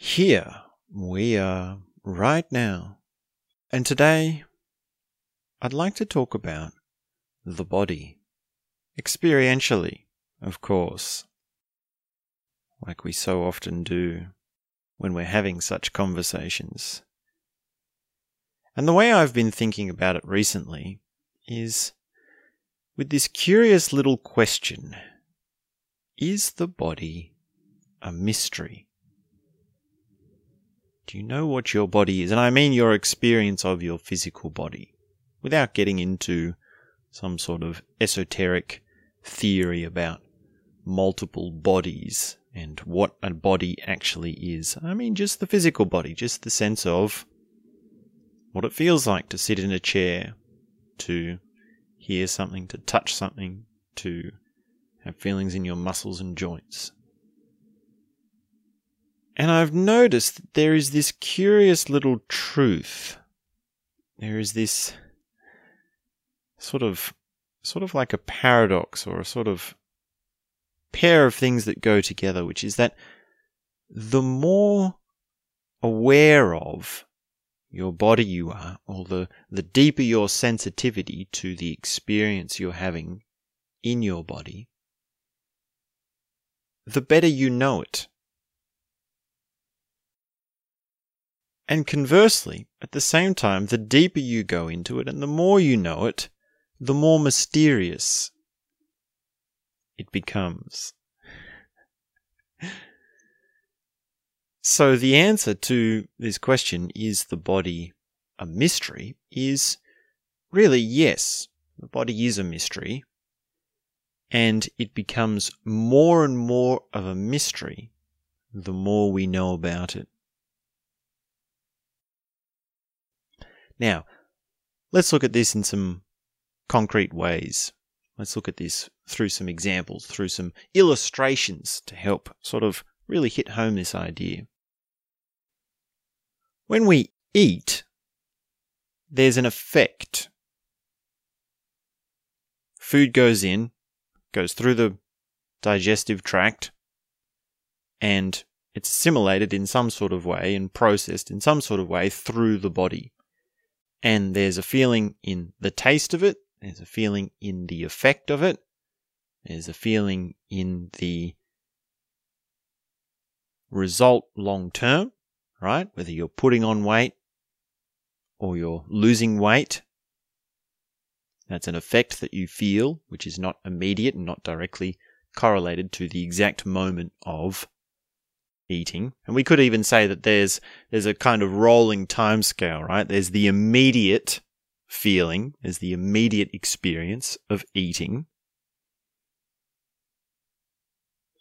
here we are right now. And today, I'd like to talk about the body. Experientially, of course. Like we so often do when we're having such conversations. And the way I've been thinking about it recently is with this curious little question Is the body a mystery? Do you know what your body is? And I mean your experience of your physical body, without getting into some sort of esoteric theory about multiple bodies and what a body actually is. I mean just the physical body, just the sense of what it feels like to sit in a chair, to hear something, to touch something, to have feelings in your muscles and joints. And I've noticed that there is this curious little truth. There is this sort of, sort of like a paradox or a sort of pair of things that go together, which is that the more aware of your body you are, or the, the deeper your sensitivity to the experience you're having in your body, the better you know it. And conversely, at the same time, the deeper you go into it and the more you know it, the more mysterious it becomes. so the answer to this question, is the body a mystery, is really yes. The body is a mystery. And it becomes more and more of a mystery the more we know about it. Now, let's look at this in some concrete ways. Let's look at this through some examples, through some illustrations to help sort of really hit home this idea. When we eat, there's an effect. Food goes in, goes through the digestive tract, and it's assimilated in some sort of way and processed in some sort of way through the body. And there's a feeling in the taste of it, there's a feeling in the effect of it, there's a feeling in the result long term, right? Whether you're putting on weight or you're losing weight. That's an effect that you feel, which is not immediate and not directly correlated to the exact moment of eating. And we could even say that there's there's a kind of rolling time scale, right? There's the immediate feeling, there's the immediate experience of eating.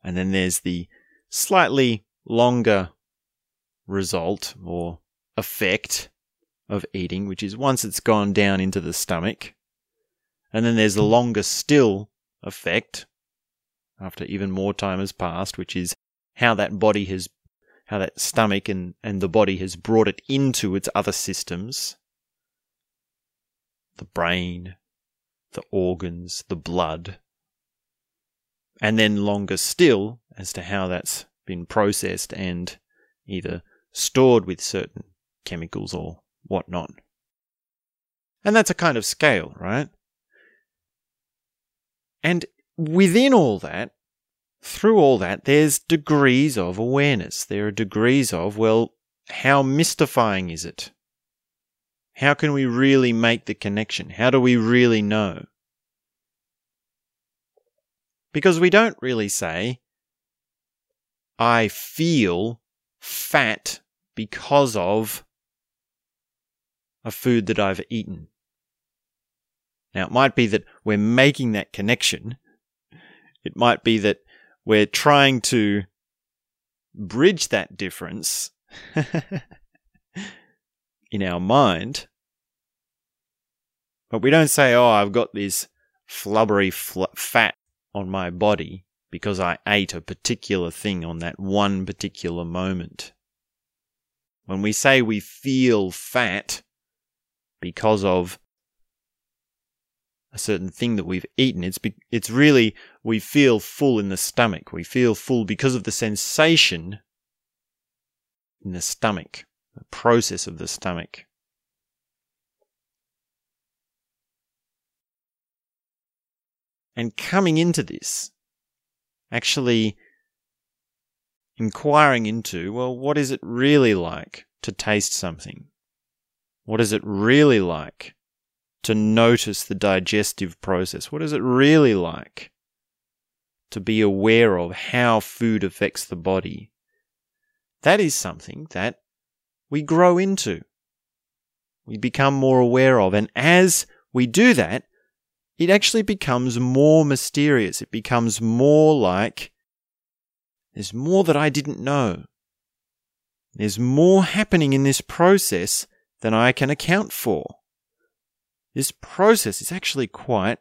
And then there's the slightly longer result or effect of eating, which is once it's gone down into the stomach. And then there's the longer still effect after even more time has passed, which is how that body has, how that stomach and, and the body has brought it into its other systems. The brain, the organs, the blood. And then longer still as to how that's been processed and either stored with certain chemicals or whatnot. And that's a kind of scale, right? And within all that, through all that, there's degrees of awareness. There are degrees of, well, how mystifying is it? How can we really make the connection? How do we really know? Because we don't really say, I feel fat because of a food that I've eaten. Now, it might be that we're making that connection. It might be that we're trying to bridge that difference in our mind. But we don't say, oh, I've got this flubbery fl- fat on my body because I ate a particular thing on that one particular moment. When we say we feel fat because of a certain thing that we've eaten. It's be, it's really we feel full in the stomach. We feel full because of the sensation in the stomach, the process of the stomach. And coming into this, actually inquiring into, well, what is it really like to taste something? What is it really like to notice the digestive process? What is it really like to be aware of how food affects the body? That is something that we grow into. We become more aware of. And as we do that, it actually becomes more mysterious. It becomes more like there's more that I didn't know. There's more happening in this process than I can account for. This process is actually quite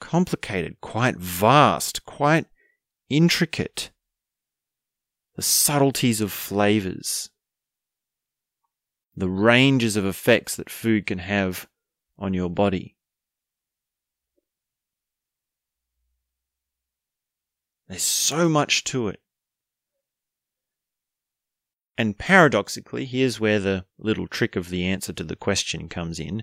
complicated, quite vast, quite intricate. The subtleties of flavors, the ranges of effects that food can have on your body. There's so much to it. And paradoxically, here's where the little trick of the answer to the question comes in.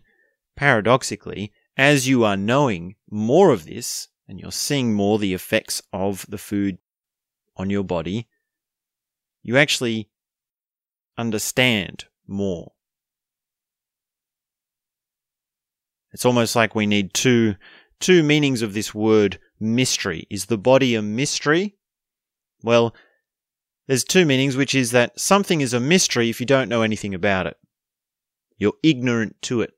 Paradoxically, as you are knowing more of this and you're seeing more the effects of the food on your body, you actually understand more. It's almost like we need two two meanings of this word mystery. Is the body a mystery? Well, there's two meanings, which is that something is a mystery if you don't know anything about it. You're ignorant to it.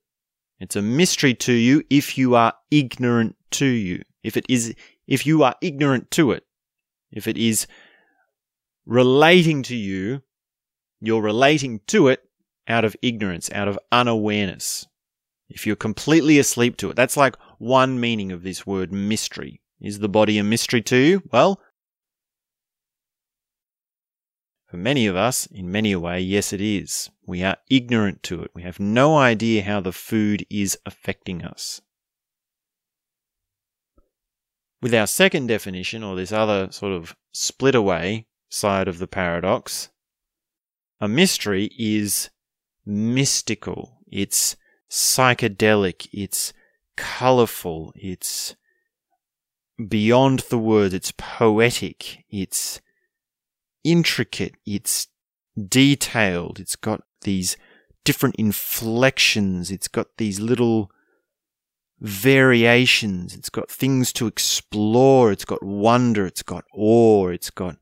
It's a mystery to you if you are ignorant to you. If it is, if you are ignorant to it. If it is relating to you, you're relating to it out of ignorance, out of unawareness. If you're completely asleep to it, that's like one meaning of this word mystery. Is the body a mystery to you? Well, for many of us, in many a way, yes, it is. We are ignorant to it. We have no idea how the food is affecting us. With our second definition, or this other sort of split away side of the paradox, a mystery is mystical. It's psychedelic. It's colorful. It's beyond the words. It's poetic. It's intricate. It's detailed. It's got these different inflections. It's got these little variations. It's got things to explore. It's got wonder. It's got awe. It's got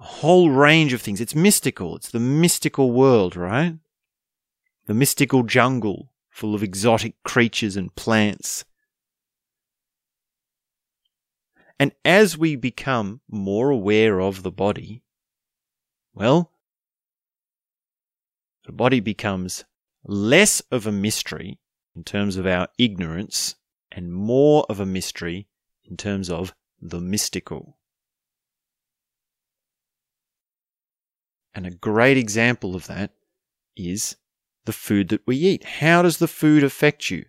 a whole range of things. It's mystical. It's the mystical world, right? The mystical jungle full of exotic creatures and plants. And as we become more aware of the body, well, the body becomes less of a mystery in terms of our ignorance and more of a mystery in terms of the mystical. And a great example of that is the food that we eat. How does the food affect you?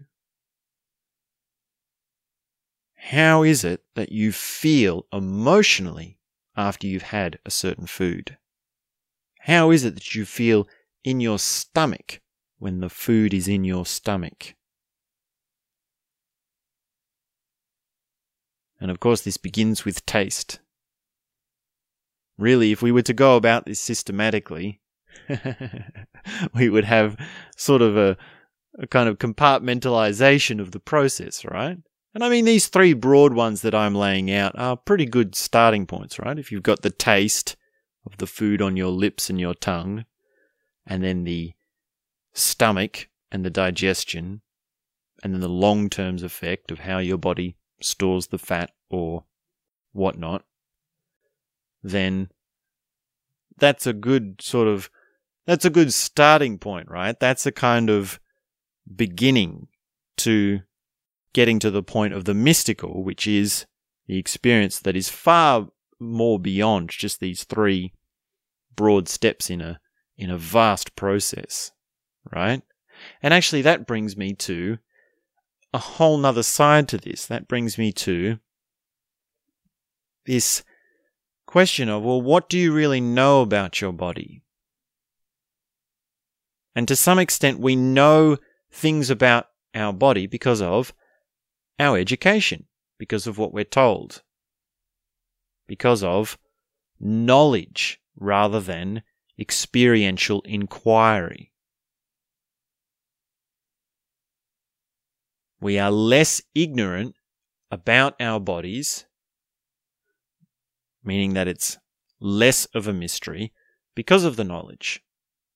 How is it that you feel emotionally after you've had a certain food? How is it that you feel in your stomach when the food is in your stomach? And of course, this begins with taste. Really, if we were to go about this systematically, we would have sort of a, a kind of compartmentalization of the process, right? And I mean, these three broad ones that I'm laying out are pretty good starting points, right? If you've got the taste of the food on your lips and your tongue, and then the stomach and the digestion, and then the long term effect of how your body stores the fat or whatnot, then that's a good sort of that's a good starting point, right? That's a kind of beginning to getting to the point of the mystical, which is the experience that is far more beyond just these three broad steps in a in a vast process, right? And actually that brings me to a whole nother side to this. That brings me to this question of, well, what do you really know about your body? And to some extent, we know things about our body because of our education, because of what we're told, because of knowledge rather than experiential inquiry. We are less ignorant about our bodies, meaning that it's less of a mystery because of the knowledge,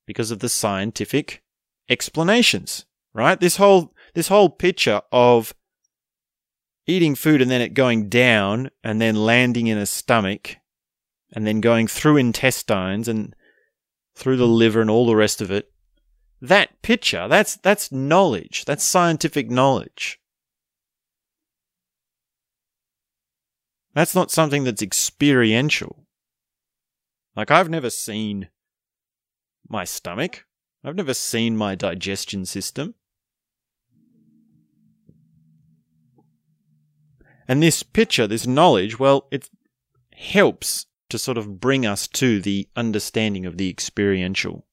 because of the scientific explanations, right? This whole, this whole picture of eating food and then it going down and then landing in a stomach and then going through intestines and through the liver and all the rest of it. That picture, that's, that's knowledge. That's scientific knowledge. That's not something that's experiential. Like, I've never seen my stomach. I've never seen my digestion system. And this picture, this knowledge, well, it helps to sort of bring us to the understanding of the experiential.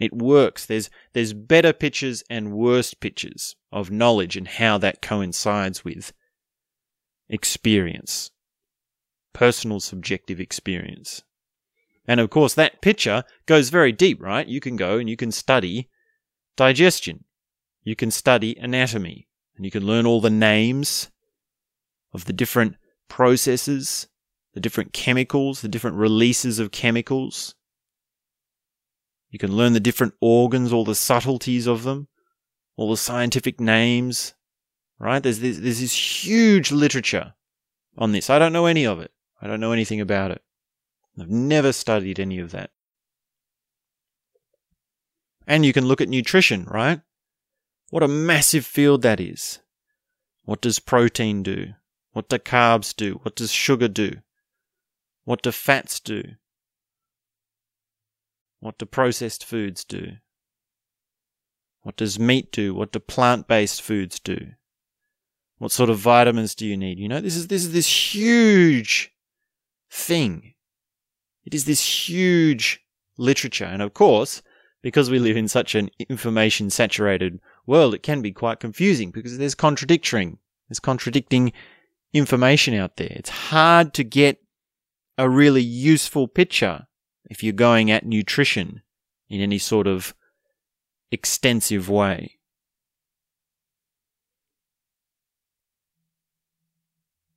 It works. There's, there's better pictures and worse pictures of knowledge and how that coincides with experience, personal subjective experience. And of course, that picture goes very deep, right? You can go and you can study digestion. You can study anatomy and you can learn all the names of the different processes the different chemicals, the different releases of chemicals. You can learn the different organs, all the subtleties of them, all the scientific names, right? There's this, there's this huge literature on this. I don't know any of it. I don't know anything about it. I've never studied any of that. And you can look at nutrition, right? What a massive field that is. What does protein do? What do carbs do? What does sugar do? What do fats do? What do processed foods do? What does meat do? What do plant based foods do? What sort of vitamins do you need? You know, this is this is this huge thing. It is this huge literature. And of course, because we live in such an information saturated world, it can be quite confusing because there's contradicting. There's contradicting information out there. It's hard to get a really useful picture if you're going at nutrition in any sort of extensive way.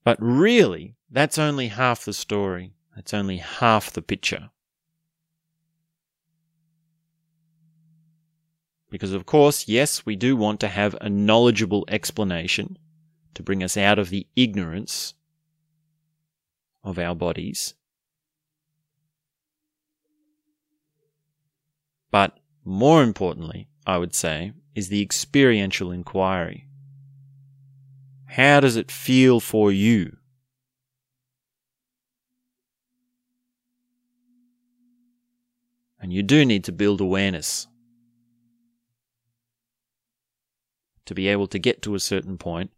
But really, that's only half the story. That's only half the picture. Because, of course, yes, we do want to have a knowledgeable explanation to bring us out of the ignorance of our bodies. But more importantly, I would say, is the experiential inquiry. How does it feel for you? And you do need to build awareness to be able to get to a certain point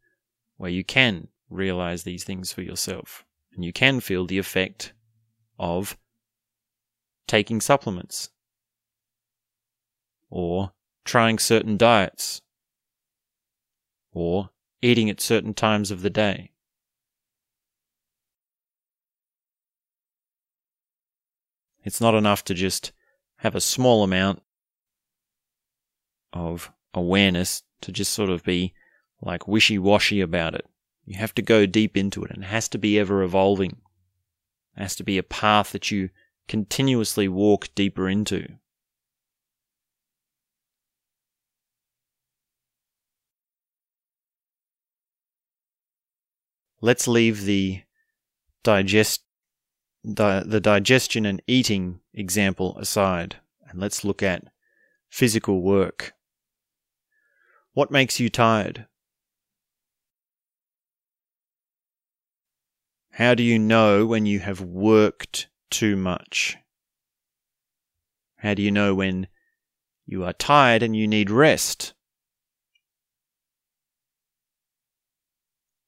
where you can realize these things for yourself and you can feel the effect of taking supplements or trying certain diets or eating at certain times of the day. It's not enough to just have a small amount of awareness to just sort of be like wishy washy about it. You have to go deep into it and it has to be ever evolving. It has to be a path that you continuously walk deeper into. Let's leave the digest di- the digestion and eating example aside and let's look at physical work. What makes you tired? How do you know when you have worked too much? How do you know when you are tired and you need rest?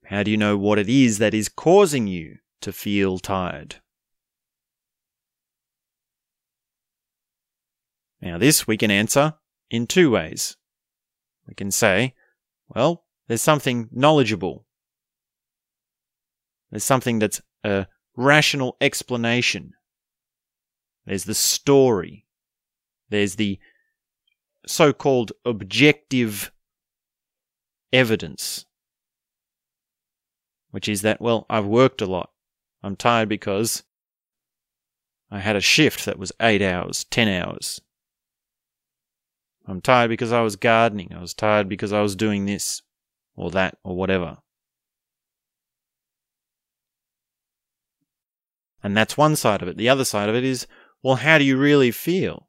How do you know what it is that is causing you to feel tired? Now, this we can answer in two ways. We can say, well, there's something knowledgeable. There's something that's a rational explanation. There's the story. There's the so called objective evidence, which is that, well, I've worked a lot. I'm tired because I had a shift that was eight hours, ten hours. I'm tired because I was gardening. I was tired because I was doing this or that or whatever. And that's one side of it. The other side of it is, well, how do you really feel?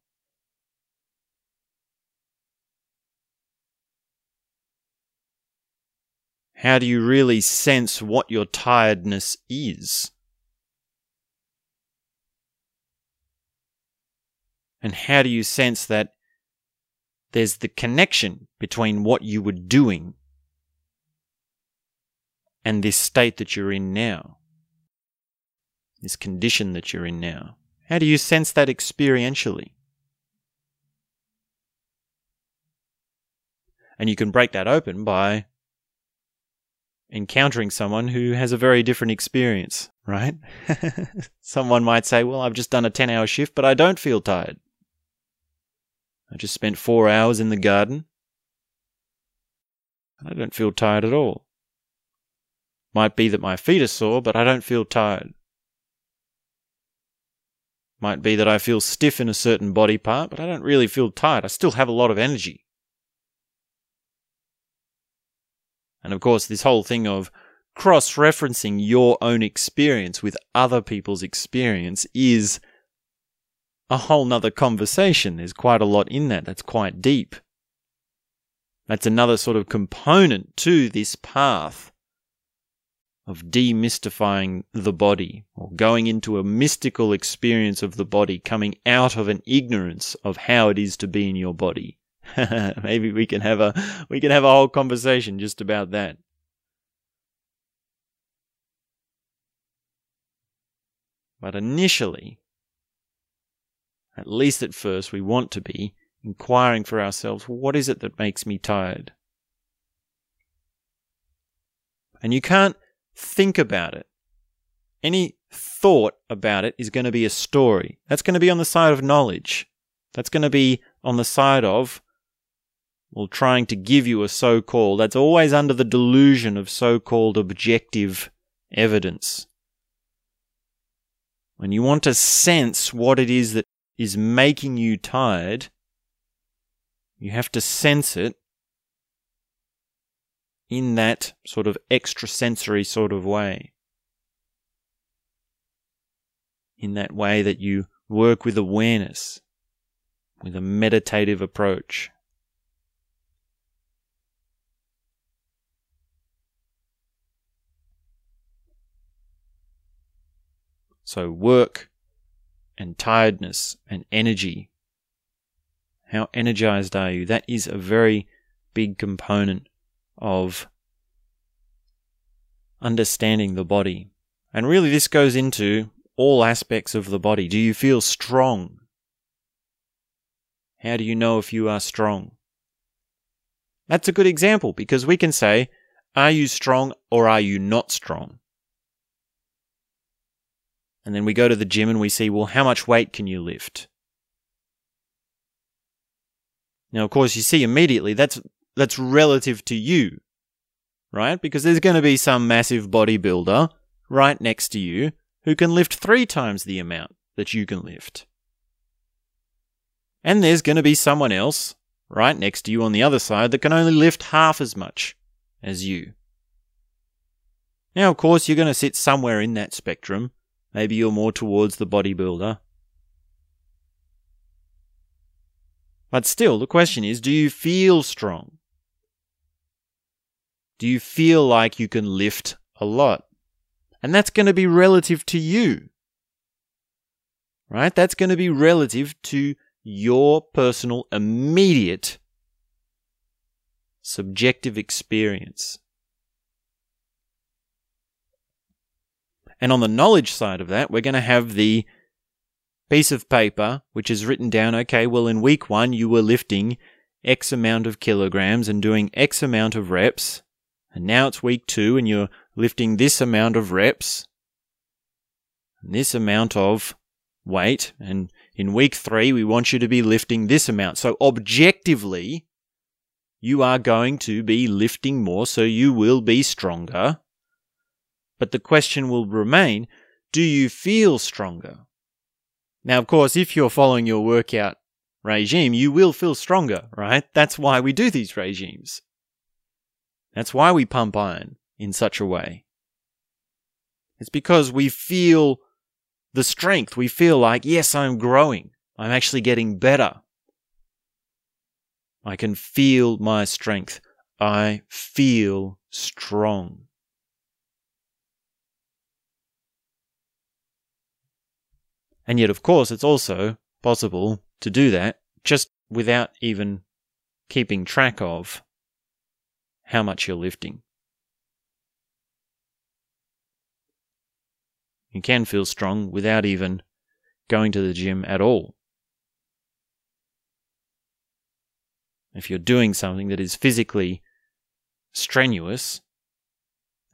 How do you really sense what your tiredness is? And how do you sense that there's the connection between what you were doing and this state that you're in now? This condition that you're in now? How do you sense that experientially? And you can break that open by encountering someone who has a very different experience, right? someone might say, Well, I've just done a 10 hour shift, but I don't feel tired. I just spent four hours in the garden. I don't feel tired at all. Might be that my feet are sore, but I don't feel tired. Might be that I feel stiff in a certain body part, but I don't really feel tired. I still have a lot of energy. And of course, this whole thing of cross referencing your own experience with other people's experience is a whole nother conversation. There's quite a lot in that. That's quite deep. That's another sort of component to this path of demystifying the body or going into a mystical experience of the body, coming out of an ignorance of how it is to be in your body. Maybe we can have a we can have a whole conversation just about that. But initially, at least at first, we want to be inquiring for ourselves what is it that makes me tired? And you can't think about it. Any thought about it is going to be a story. That's going to be on the side of knowledge. That's going to be on the side of, well, trying to give you a so called, that's always under the delusion of so called objective evidence. When you want to sense what it is that is making you tired, you have to sense it in that sort of extrasensory sort of way. In that way that you work with awareness, with a meditative approach. So work and tiredness and energy. How energized are you? That is a very big component of understanding the body. And really, this goes into all aspects of the body. Do you feel strong? How do you know if you are strong? That's a good example because we can say, Are you strong or are you not strong? And then we go to the gym and we see, well, how much weight can you lift? Now, of course, you see immediately that's, that's relative to you, right? Because there's going to be some massive bodybuilder right next to you who can lift three times the amount that you can lift. And there's going to be someone else right next to you on the other side that can only lift half as much as you. Now, of course, you're going to sit somewhere in that spectrum Maybe you're more towards the bodybuilder. But still, the question is do you feel strong? Do you feel like you can lift a lot? And that's going to be relative to you. Right? That's going to be relative to your personal, immediate, subjective experience. And on the knowledge side of that, we're going to have the piece of paper which is written down, okay, well, in week one, you were lifting X amount of kilograms and doing X amount of reps. And now it's week two and you're lifting this amount of reps, and this amount of weight. And in week three, we want you to be lifting this amount. So objectively, you are going to be lifting more, so you will be stronger. But the question will remain do you feel stronger? Now, of course, if you're following your workout regime, you will feel stronger, right? That's why we do these regimes. That's why we pump iron in such a way. It's because we feel the strength. We feel like, yes, I'm growing. I'm actually getting better. I can feel my strength. I feel strong. And yet, of course, it's also possible to do that just without even keeping track of how much you're lifting. You can feel strong without even going to the gym at all. If you're doing something that is physically strenuous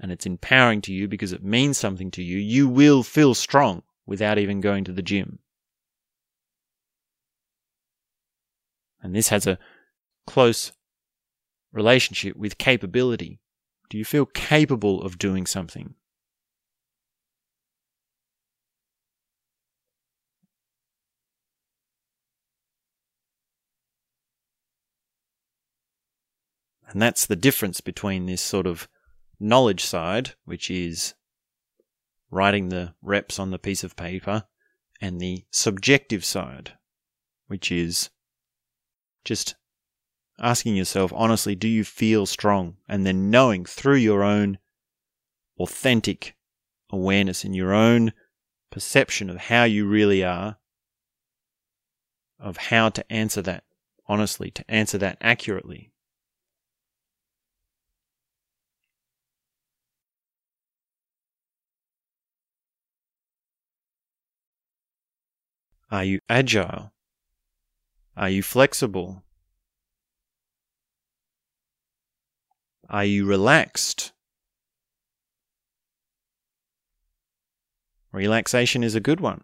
and it's empowering to you because it means something to you, you will feel strong without even going to the gym. And this has a close relationship with capability. Do you feel capable of doing something? And that's the difference between this sort of knowledge side, which is writing the reps on the piece of paper, and the subjective side, which is just asking yourself honestly, do you feel strong? And then knowing through your own authentic awareness and your own perception of how you really are, of how to answer that honestly, to answer that accurately. Are you agile? Are you flexible? Are you relaxed? Relaxation is a good one.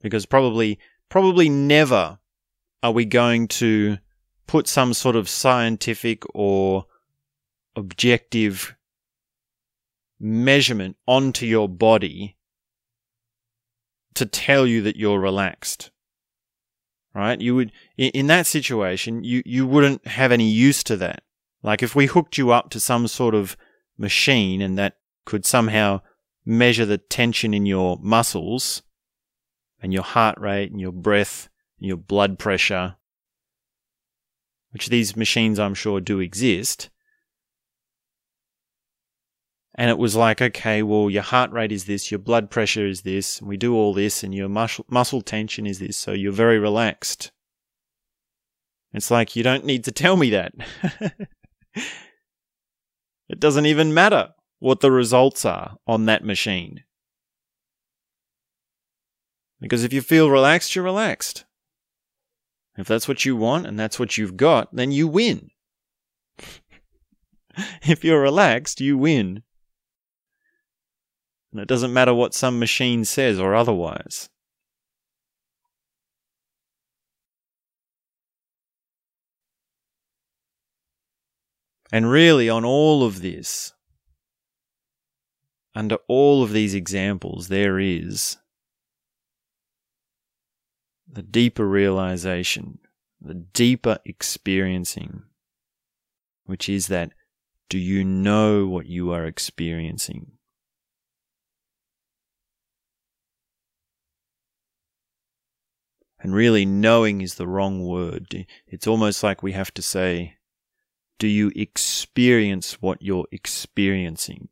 Because probably, probably never are we going to put some sort of scientific or objective measurement onto your body to tell you that you're relaxed. Right? You would, in that situation, you, you wouldn't have any use to that. Like if we hooked you up to some sort of machine and that could somehow measure the tension in your muscles and your heart rate and your breath and your blood pressure, which these machines I'm sure do exist, and it was like, okay, well, your heart rate is this, your blood pressure is this, and we do all this, and your muscle, muscle tension is this, so you're very relaxed. It's like, you don't need to tell me that. it doesn't even matter what the results are on that machine. Because if you feel relaxed, you're relaxed. If that's what you want and that's what you've got, then you win. if you're relaxed, you win. And it doesn't matter what some machine says or otherwise. And really, on all of this, under all of these examples, there is the deeper realization, the deeper experiencing, which is that do you know what you are experiencing? And really, knowing is the wrong word. It's almost like we have to say, do you experience what you're experiencing?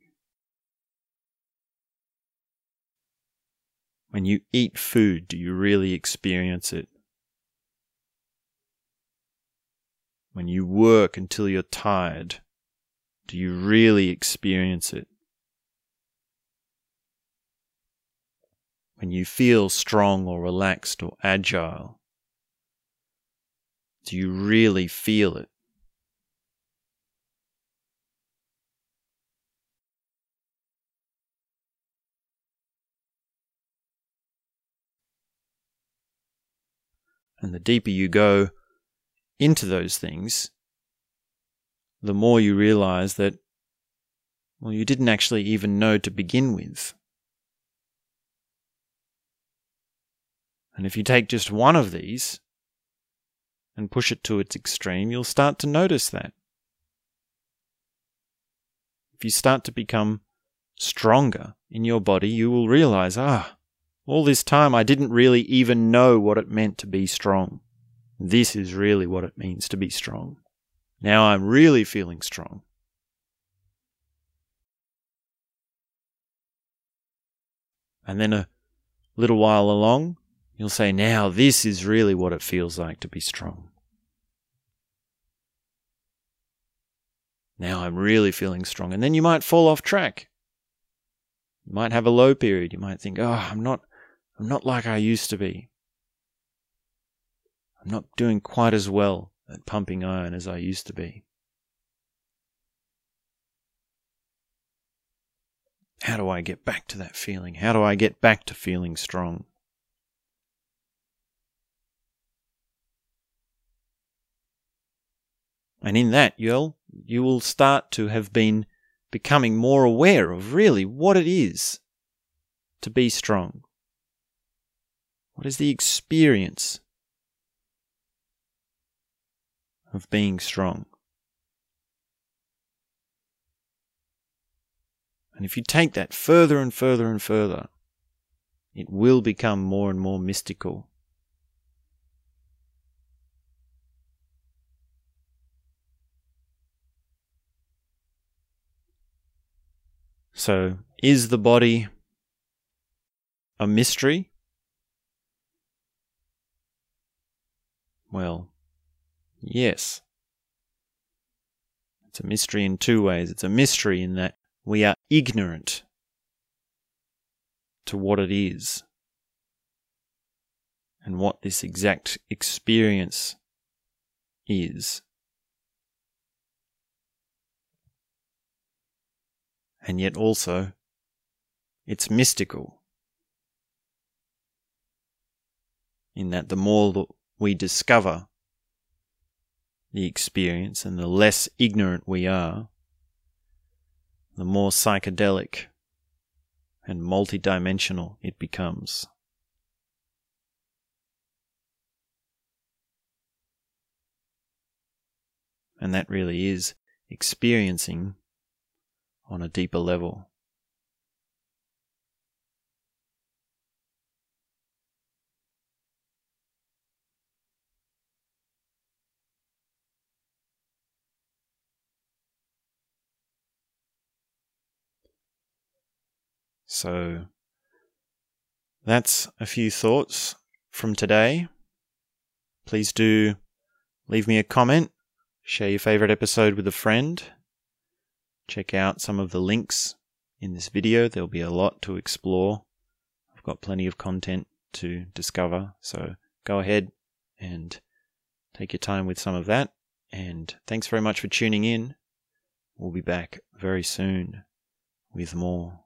When you eat food, do you really experience it? When you work until you're tired, do you really experience it? When you feel strong or relaxed or agile? Do you really feel it? And the deeper you go into those things, the more you realize that, well, you didn't actually even know to begin with. And if you take just one of these and push it to its extreme, you'll start to notice that. If you start to become stronger in your body, you will realize, ah, all this time I didn't really even know what it meant to be strong. This is really what it means to be strong. Now I'm really feeling strong. And then a little while along, you'll say, Now this is really what it feels like to be strong. Now I'm really feeling strong. And then you might fall off track. You might have a low period. You might think, Oh, I'm not, I'm not like I used to be. I'm not doing quite as well at pumping iron as I used to be. How do I get back to that feeling? How do I get back to feeling strong? And in that, you'll, you will start to have been becoming more aware of really what it is to be strong. What is the experience of being strong. And if you take that further and further and further, it will become more and more mystical. So, is the body a mystery? Well, Yes. It's a mystery in two ways. It's a mystery in that we are ignorant to what it is and what this exact experience is. And yet also, it's mystical. In that the more we discover the experience and the less ignorant we are, the more psychedelic and multidimensional it becomes. And that really is experiencing on a deeper level. So that's a few thoughts from today. Please do leave me a comment, share your favorite episode with a friend. Check out some of the links in this video. There'll be a lot to explore. I've got plenty of content to discover, so go ahead and take your time with some of that. And thanks very much for tuning in. We'll be back very soon with more.